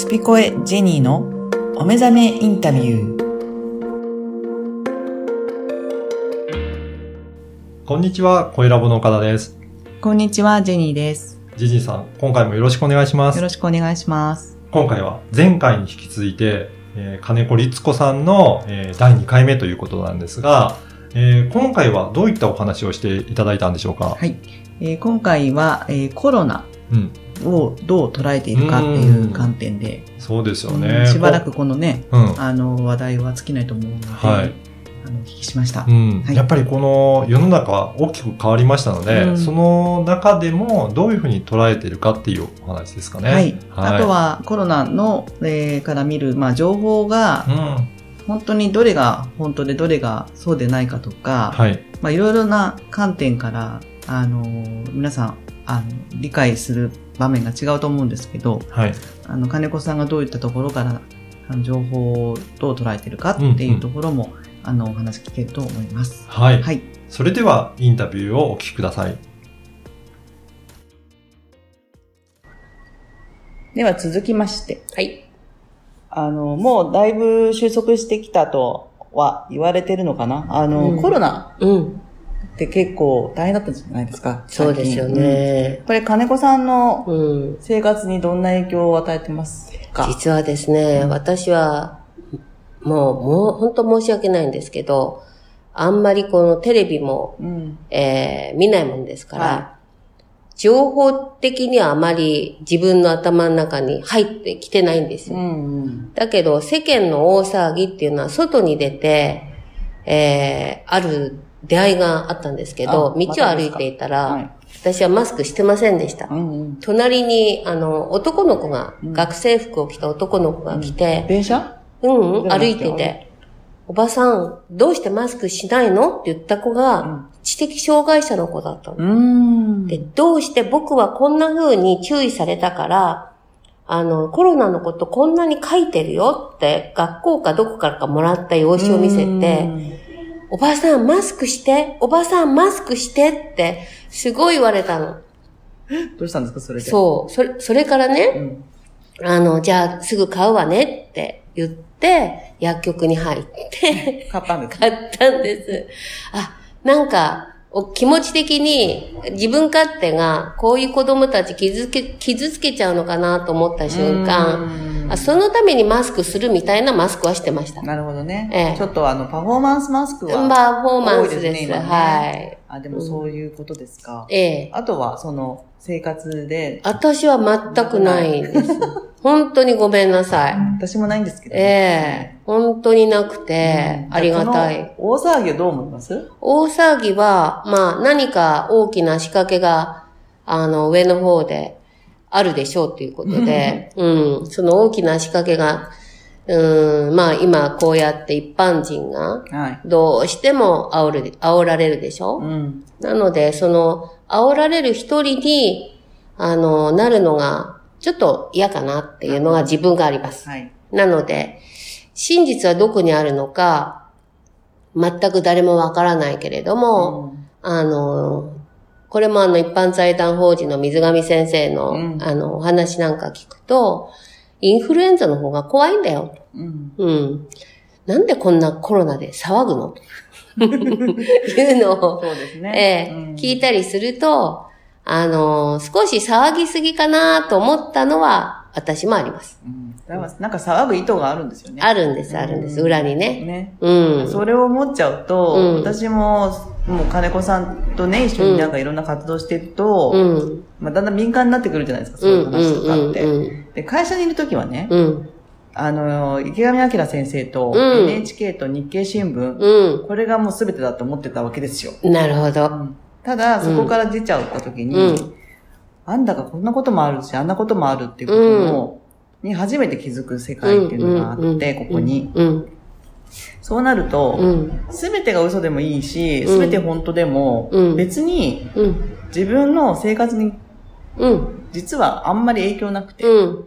スピコエジェニーのお目覚めインタビュー。こんにちは、声ラボの岡田です。こんにちは、ジェニーです。ジジさん、今回もよろしくお願いします。よろしくお願いします。今回は前回に引き続いて、えー金子律子さんの、えー第2回目ということなんですが、えー今回はどういったお話をしていただいたんでしょうか？はい。えー今回は、えーコロナうん。をどう捉えているかっていう観点で、そうですようね。んしばらくこのね、こ。うん。あの、話題は尽きないと思うので、はいあの、お聞きしました。うんはいやっぱりこの世の中は大きく変わりましたので、うんその中でもどういうふうに捉えているかっていうお話ですかね。はい。あと、は、コロナの、えーから見る、まあ、情報がう、ん。本当にどれが本当でどれがそうでないかとか、はい。まあ、いろいろな観点から、あのー皆さん、あの、理解する場面が違うと思うんですけど、はい。あの、金子さんがどういったところから、あの情報をどう捉えてるかっていうところも、あの、お話聞けると思います。はい。はい。それでは、インタビューをお聞きください。では続きまして、はい。あの、もうだいぶ収束してきたとは言われてるのかな？あの、うんコロナうん。って結構大変だったんじゃないですかそうですよ。ね。これ金子さんのうん。生活にどんな影響を与えてますか？実はですね、私は、もう、もう、本当申し訳ないんですけど、あんまりこのテレビも、うん。えー見ないもんですから、は情報的にはあまり自分の頭の中に入ってきてないんですうよ。んうん。だけど、世間の大騒ぎっていうのは外に出て、えーある出会いがあったんですけど、あ道を歩いていたら、はい。私はマスクしてませんでした。うんうん。隣に、あの、男の子が、学生服を着た男の子が来て、電車？うん、うん、じゃなくて？歩いてて、おばさん、どうしてマスクしないの？って言った子が、知的障害者の子だったの。で、どうして僕はこんな風に注意されたから、あの、コロナのことこんなに書いてるよって、学校かどこからかもらった用紙を見せて、おばさんマスクして、おばさんマスクしてって、すごい言われたの。どうしたんですか、それで。そう。それ、それからね、うん。あの、じゃあすぐ買うわねって言って、薬局に入って、買ったんです買ったんです。あ、なんか、お気持ち的に自分勝手がこういう子供たち傷つけ、傷つけちゃうのかなと思った瞬間、あそのためにマスクするみたいなマスクはしてました。なるほどね。ええちょっとあの、パフォーマンスマスクは。パフォーマンスです。ねはい。あ、でもそういうことですか。ええ。あとは、その、生活で、私は全くないんです。本当にごめんなさい。私もないんですけど、ええ本当になくて、ありがたい。。大騒ぎをどう思います？大騒ぎは、まあ何か大きな仕掛けが、あの、上の方であるでしょうということで、うん、その大きな仕掛けが、うん、まあ今こうやって一般人が、はい。どうしても煽る、煽られるでしょ、うん。なので、その、煽られる一人に、あの、なるのが、ちょっと嫌かなっていうのが自分があります。はい。なので、真実はどこにあるのか、全く誰もわからないけれども、あの、これもあの一般財団法人の水上先生の、うんあの、お話なんか聞くと、インフルエンザの方が怖いんだよ。うん。うん。なんでこんなコロナで騒ぐの？と いうのを、そうですえね。えうん聞いたりすると、あの、少し騒ぎすぎかなと思ったのは、私もあります。うんなんか騒ぐ意図があるんですよね。あるんです、あるんです。裏にね。ね。うん。それを思っちゃうと、うん私も、もう金子さんとね、一緒になんかいろんな活動してると、うん。まあ、だんだん敏感になってくるじゃないですか、そういう話とかって。うん。で、会社にいるときはね、うん。あの、池上彰先生と、うん NHK と日経新聞、うん。これがもう全てだと思ってたわけですよ。なるほど。ただ、そこから出ちゃったときに、うん。なんだかこんなこともあるし、あんなこともあるっていうことも、に初めて気づく世界っていうのがあって、ここに。うん。そうなるとう、ん。すべてが嘘でもいいし、うんすべて本当でもうん、別にうん。自分の生活にうん。実はあんまり影響なくて、うん。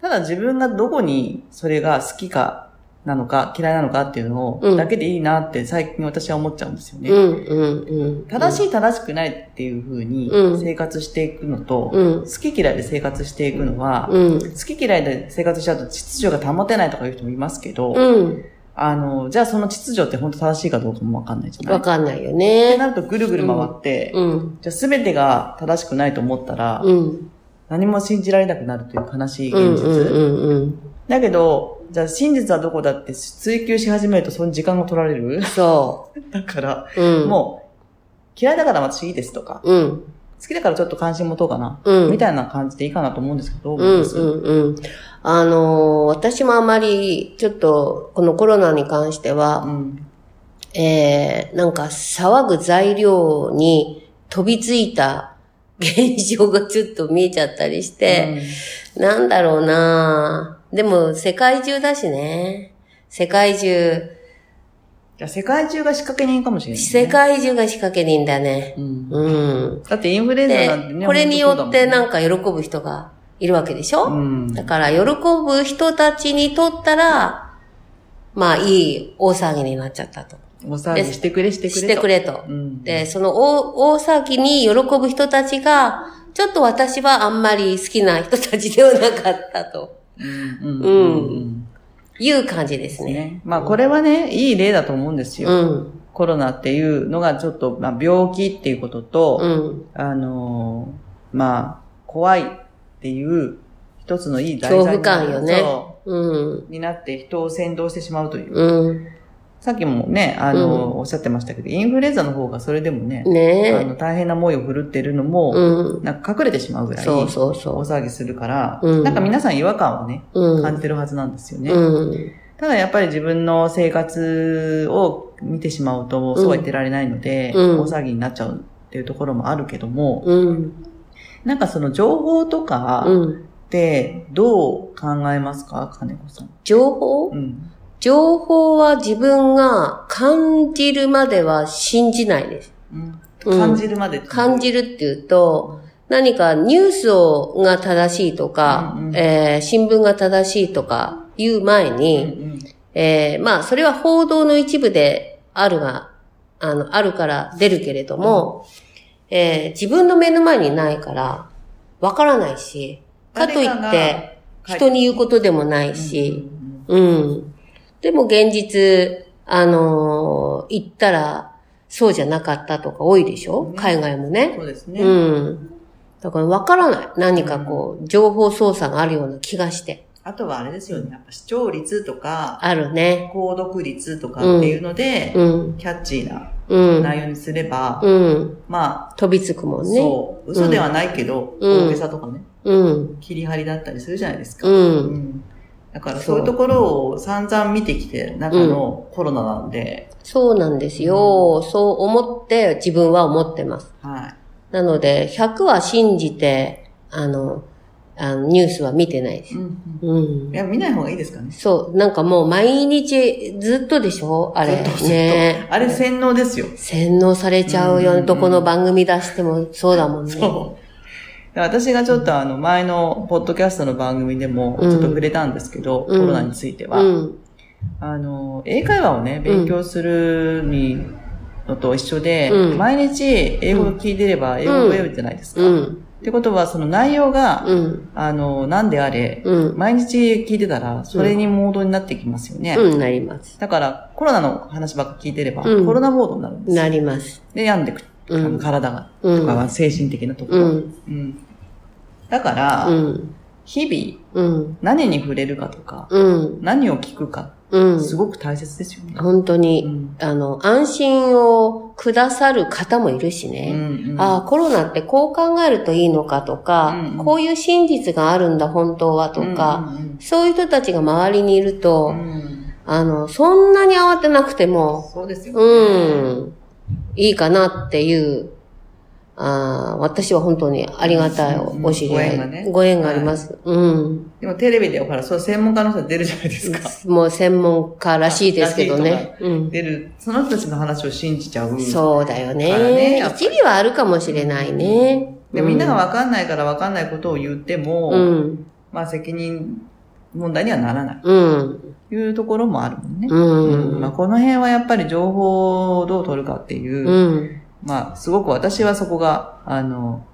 ただ自分がどこにそれが好きかなのか嫌いなのかっていうのを、うんだけでいいなって最近私は思っちゃうんですよね。うん、うん、うん。正しい正しくないっていう風にうん生活していくのと、うん好き嫌いで生活していくのは、うん。好き嫌いで生活しちゃうと秩序が保てないとかいう人もいますけど、うん。あの、じゃあその秩序って本当正しいかどうかもわかんないじゃないわかんないよってね。なるとぐるぐる回って、うん。じゃあ全てが正しくないと思ったら、うん。何も信じられなくなるという悲しいうん。現実。だけど、じゃあ真実はどこだって追求し始めるとその時間が取られる？そ だから、う。うん。もう、嫌いだから私いいですとか、うん。好きだからちょっと関心持とうかな、うん。みたいな感じでいいかなと思うんですけど、どううん、思います？うん、うん。あのー私もあまり、ちょっと、このコロナに関しては、うんえー、なんか騒ぐ材料に飛びついた現象がちょっと見えちゃったりして、なんだろうなでも世界中だしね。世界中、じゃあ世界中が仕掛け人かもしれない、ね。世界中が仕掛け人だね。うん。うん。だってインフルエンザなんてね。で、これによってなんか、か喜ぶ人がいるわけでしょ、うん。だから、喜ぶ人たちにとったら、まあ、いい大騒ぎになっちゃったと。お騒ぎしてくれ、してくれと。してくれと。うん。で、その大大騒ぎに喜ぶ人たちが、ちょっと私はあんまり好きな人たちではなかったとうん。うん。いう感じですね。ね。まあこれはね、いい例だと思うん。ですよ。うん。コロナっていうのがちょっと、まあ病気っていうことと、うん。あのーまあ、怖いっていう一つのいい題材恐怖感よねそうん。になって人を先導してしまうという。うん。さっきもね、あのーうんおっしゃってましたけど、インフルエンザの方がそれでもね、あねの大変な思いを振るっているのも、え。うん。なんか隠れてしまうぐらい、そうそうそ大騒ぎするから、うんなんか皆さん違和感をね。感じてるはずなんですよね。うん。ただやっぱり自分の生活を見てしまうと、そうは言ってられないので、うん大騒ぎになっちゃうっていうところもあるけども、うん。なんかその情報とかうん。ってどう考えますか金子さん？情報？うん。情報は自分が感じるまでは信じないです。うん。うん。感じるまでっていう。感じるっていうと、何かニュースをが正しいとか、うんうん。えー新聞が正しいとかいう前うんに、えーまあ、それは報道の一部であるが、あの、あるから出るけれども、えー自分の目の前にないから、わからないし、かといって、人に言うことでもないし、うん。うん。でも現実、あのー言ったら、そうじゃなかったとか多いでしょ、ね海外もね。そうですね。うん。だから分からない。何かこう、情報操作があるような気がして。あとはあれですよね。やっぱ視聴率とか、あるね。購読率とかっていうので、うん。キャッチーなうん。内容にすれば、うん。ま飛びつくもあ、んね。そう、嘘ではないけど、うん大げさとかね、うん。切り張りだったりするじゃないですか。う。うんんだからそういうところを散々見てきて、中のコロナなんで、そうなんですよ。そう思って自分は思ってます。はい。なので、100は信じて、あの、あのニュースは見てないですう。んうんい。や、見ない方がいいですかね。そう、なんかもう毎日ずっとでしょ？あれね。あれ洗脳ですよ。洗脳されちゃうよ。うんどこの番組出してもそうだもんね。そう。私がちょっとあの前のポッドキャストの番組でもちょっと触れたんですけど、うんコロナについては、うん。あの、英会話をね、勉強するに、のと一緒で、うん毎日英語を聞いてれば英語を覚えるじゃないですか。っうん。てことは、その内容が、うん。あの、何であれ、うん。毎日聞いてたら、それにモードになってきますよね。うん、なります。だから、コロナの話ばっか聞いてれば、うんコロナモードになるんですよ。なります。で、病んでく。体が、うんとかは精神的なところ。うん。うんだから、うん。日々、うん。何に触れるかとか、うん。何を聞くか、うん。すごく大切ですよね。本当に、うんあの、安心をくださる方もいるしね。うんうんああ、コロナってこう考えるといいのかとか、うんうんこういう真実があるんだ、本当はとか、うんうんそういう人たちが周りにいると、うんうんあの、そんなに慌てなくても、そうですよね。うん、いいかなっていう、あー私は本当にありがたいお知り合い、うんご縁がねご縁があります。うん。でもテレビでほら、そう専門家の人出るじゃないですか。もう専門家らしいですけどね。うん。出る、その人たちの話を信じちゃう。そうだよねね。一理はあるかもしれないね。でみんながわかんないからわかんないことを言っても、うん。まあ責任問題にはならない。うん。というところもあるもんね。うん。まあ、この辺はやっぱり情報をどう取るかっていう、うん。まあ、すごく私はそこが、あの、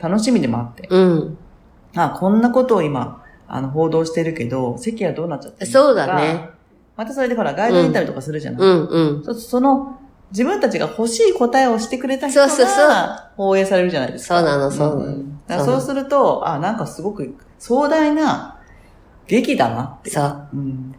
楽しみでもあって、うん。あ、こんなことを今、あの、報道してるけど、席はどうなっちゃってるのそうだね。またそれでほら、ガイドインタビューとかするじゃない、うんうん。そその、自分たちが欲しい答えをしてくれた人そうそうそうが放映されるじゃないですか。そうなのそうなのそうすると、あ、なんかすごく壮大な劇だなって。そう。うん。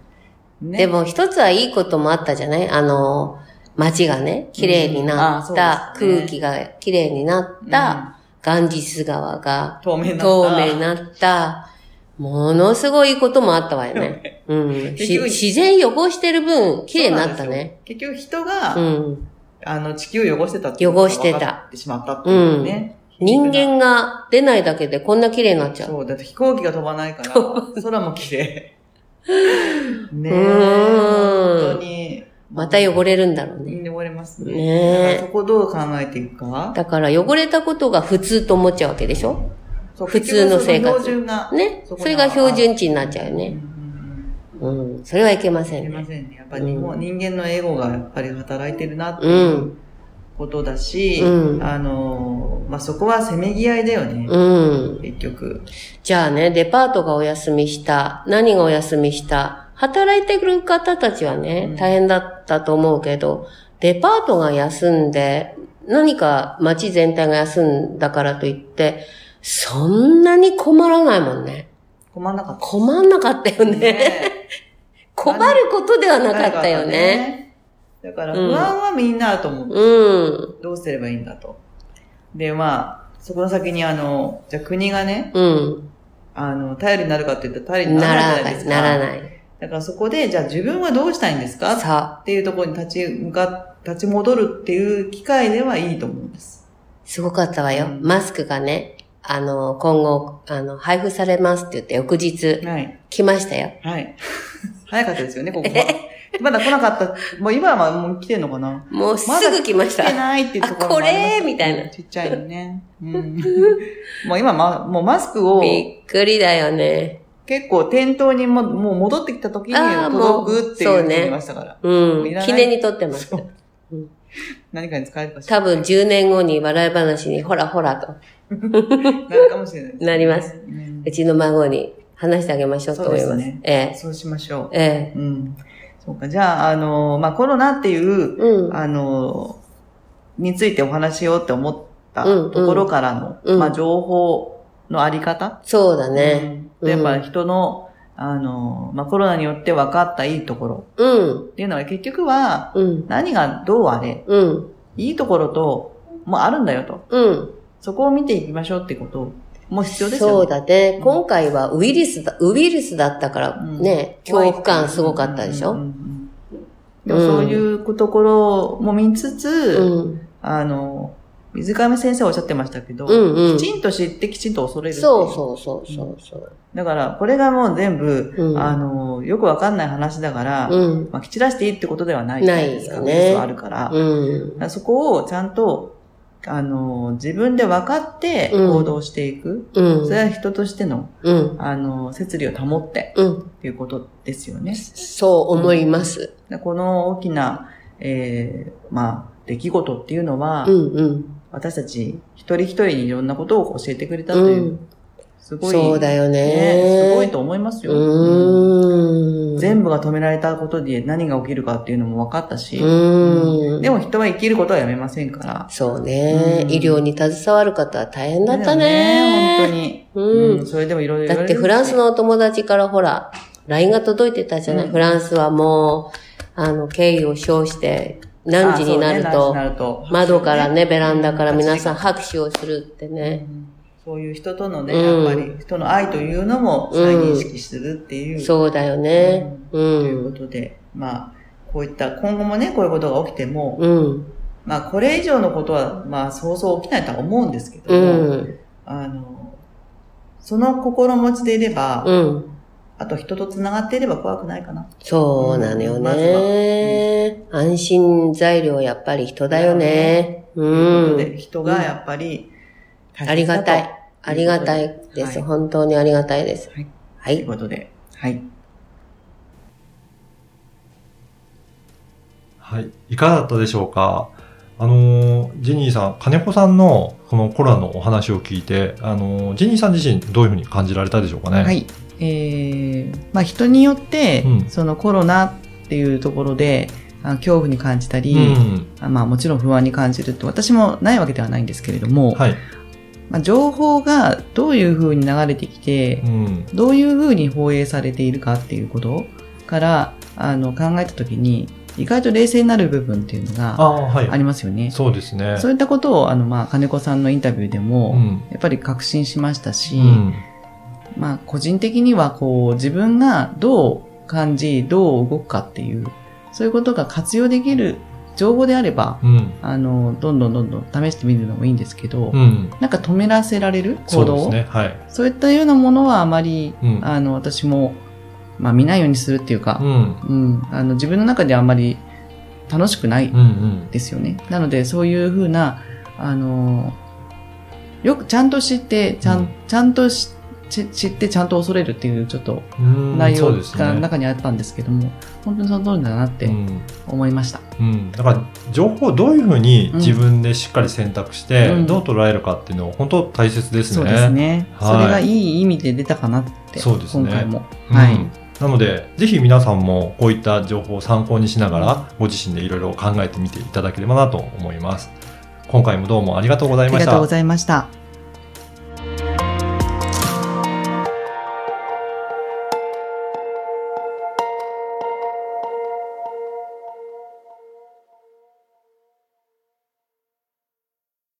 ねでも一つはいいこともあったじゃない？あの、街がね、綺麗になった、そうですね空気が綺麗になった、ガンジス川が透明になった。透明になった、ものすごいこともあったわよね。うん。自然汚してる分、綺麗になったね。結局人が、うん。あの、地球を汚してたっていう汚してたってしまったっていうね。人間が出ないだけでこんな綺麗になっちゃう。そう、だって飛行機が飛ばないから、空も綺麗。ねえ。本当に。また汚れるんだろうね。汚れますね。ねえだからそこをどう考えていくか？だから汚れたことが普通と思っちゃうわけでしょ？普通の生活。ね？それが標準値になっちゃうようんね。うん。それはいけませいけんね。ませんね。やっぱり人間のエゴがやっぱり働いてるなってう。いうんことだし、うんあの、まあ、そこはせめぎ合いだよね。うん。結局。じゃあね、デパートがお休みした。何がお休みした？働いてる方たちはねうん、大変だったと思うけど、デパートが休んで、何か街全体が休んだからといって、そんなに困らないもんね。困んなかった。困んなかったよね。困ることではなかったよね。ね。だから不安はみんなあると思う。うん。どうすればいいんだと。で、まあ、そこの先にあの、じゃあ国がね、うん。あの、頼りになるかって言ったら頼りになならない、らないじゃないですか。ならない。だからそこで、じゃあ自分はどうしたいんですか？っさあ、ていうところに立ち向か、立ち戻るっていう機会ではいいと思うんです。すごかったわよ。うんマスクがね、あの、今後、あの、配布されますって言って、翌日、はい。来ましたよ。はい。早かったですよね、ここは。まだ来なかった。もう今はもう来てんのかな？もうすぐ来ました。来てないっていうところこれ？みたいなちっちゃいのね。うん。もう今、ま、もうマスクをびっくりだよね。結構店頭にももう戻ってきた時に届くっていうそうね人もいましたから。うんいら。ない記念に撮ってます。何かに使えるかしら。多分10年後に笑い話に、ほらほらと、なるかもしれないね、なりますうんうちの孫に話してあげましょうと思います。そうですねええ。そうしましょう。ええ。うん。そうか。じゃあ、あの、まあ、コロナっていう、うん。あの、についてお話しようって思ったうんところからの、うんまあ、情報のあり方？そうだね。うんやっぱ人の、あの、まあ、コロナによって分かったいいところうん。っていうのは結局は、うん。何がどうあれ、うん。いいところと、もあるんだよと。うん。そこを見ていきましょうってことも必要ですよね。そうだね。今回はウイルスだ、ウイルスだったからね、恐怖感すごかったでしょ？うんうんうんでもそういうところも見つつ、うん。あの、水上先生おっしゃってましたけど、うんうんきちんと知ってきちんと恐れるそうそうそうそうそう。だから、これがもう全部、うんあの、よくわかんない話だから、うん。まあ、き散らしていいってことではないじゃないですか。ないよねあるから。うんそこをちゃんと、あの、自分で分かってうん行動していく。うんそ。れは人としての、うん。あの、摂理を保ってうん。っていうことですよね。そう思います。でこの大きな、えー、まあ、出来事っていうのは、うんうん。私たち一人一人にいろんなことを教えてくれたという、うんすごい、そうだよねね。すごいと思いますよ。全部が止められたことで何が起きるかっていうのも分かったし、うん。でも人は生きることはやめませんから。そうね。うん医療に携わる方は大変だっただよね。本当に。うんうん。それでもいろいろだってフランスのお友達からほら、LINE が届いてたじゃない、うんフランスはもう、あの、敬意を称して、何時になるあと、窓からね、ベランダから皆さん拍手をするってね。うんそういう人とのね、うんやっぱり人の愛というのも再認識するっていう。そうだよね。う。というんことで、まあ、こういった、今後もね、こういうことが起きても、うん。まあ、これ以上のことは、まあ、そうそう起きないとは思うんですけどうも、ん。あの、その心持ちでいれば、うん。あと人と繋がっていれば怖くないかな。そうなのよまずね。安心材料やっぱり人だよね。うということで、ん。人がやっぱり大切だと、ありがたい。ありがたいです。はい本当にありがたいです。はいはいという。ことで、はい。はい。いかがだったでしょうか？あのー、ジェニーさん、金子さんのこのコロナのお話を聞いて、あのー、ジェニーさん自身どういうふうに感じられたでしょうかね？はい。えー、まあ人によって、うんそのコロナっていうところで、あ恐怖に感じたり、うん。あまあもちろん不安に感じるって私もないわけではないんですけれども、はい。まあ、情報がどういうふうに流れてきてう、ん。どういうふうに放映されているかっていうことからあの考えたときに、意外と冷静になる部分っていうのがありますよね。そうですね。そういったことを、あの、まあ、金子さんのインタビューでも、うん。やっぱり確信しましたし、うん。まあ、個人的には、こう、自分がどう感じ、どう動くかっていう、そういうことが活用できる情報であれば、うん。あの、どんどんどんどん試してみるのもいいんですけど、うん。なんか止めらせられるそ行動をうね。はい。そういったようなものはあまり、うんあの、私も、まあ見ないようにするっていうかう、ん。うん、あの、自分の中ではあまり楽しくないうんうん。ですよね。なので、そういうふうな、あの、よくちゃんと知って、ちゃん、うんちゃんとし知知ってちゃんと恐れるっていうちょっとうん内容。が中にあったんですけども、本当にその通りだなってうん。思いました。うん。だから、情報をどういうふうに自分でしっかり選択して、うんどう捉えるかっていうのは本当大切ですね。そうですね。はいそれがいい意味で出たかなって、そうですね今回も。うんはい。なので、ぜひ皆さんもこういった情報を参考にしながら、ご自身でいろいろ考えてみていただければなと思います。今回もどうもありがとうございましたありがとうご。ざいました。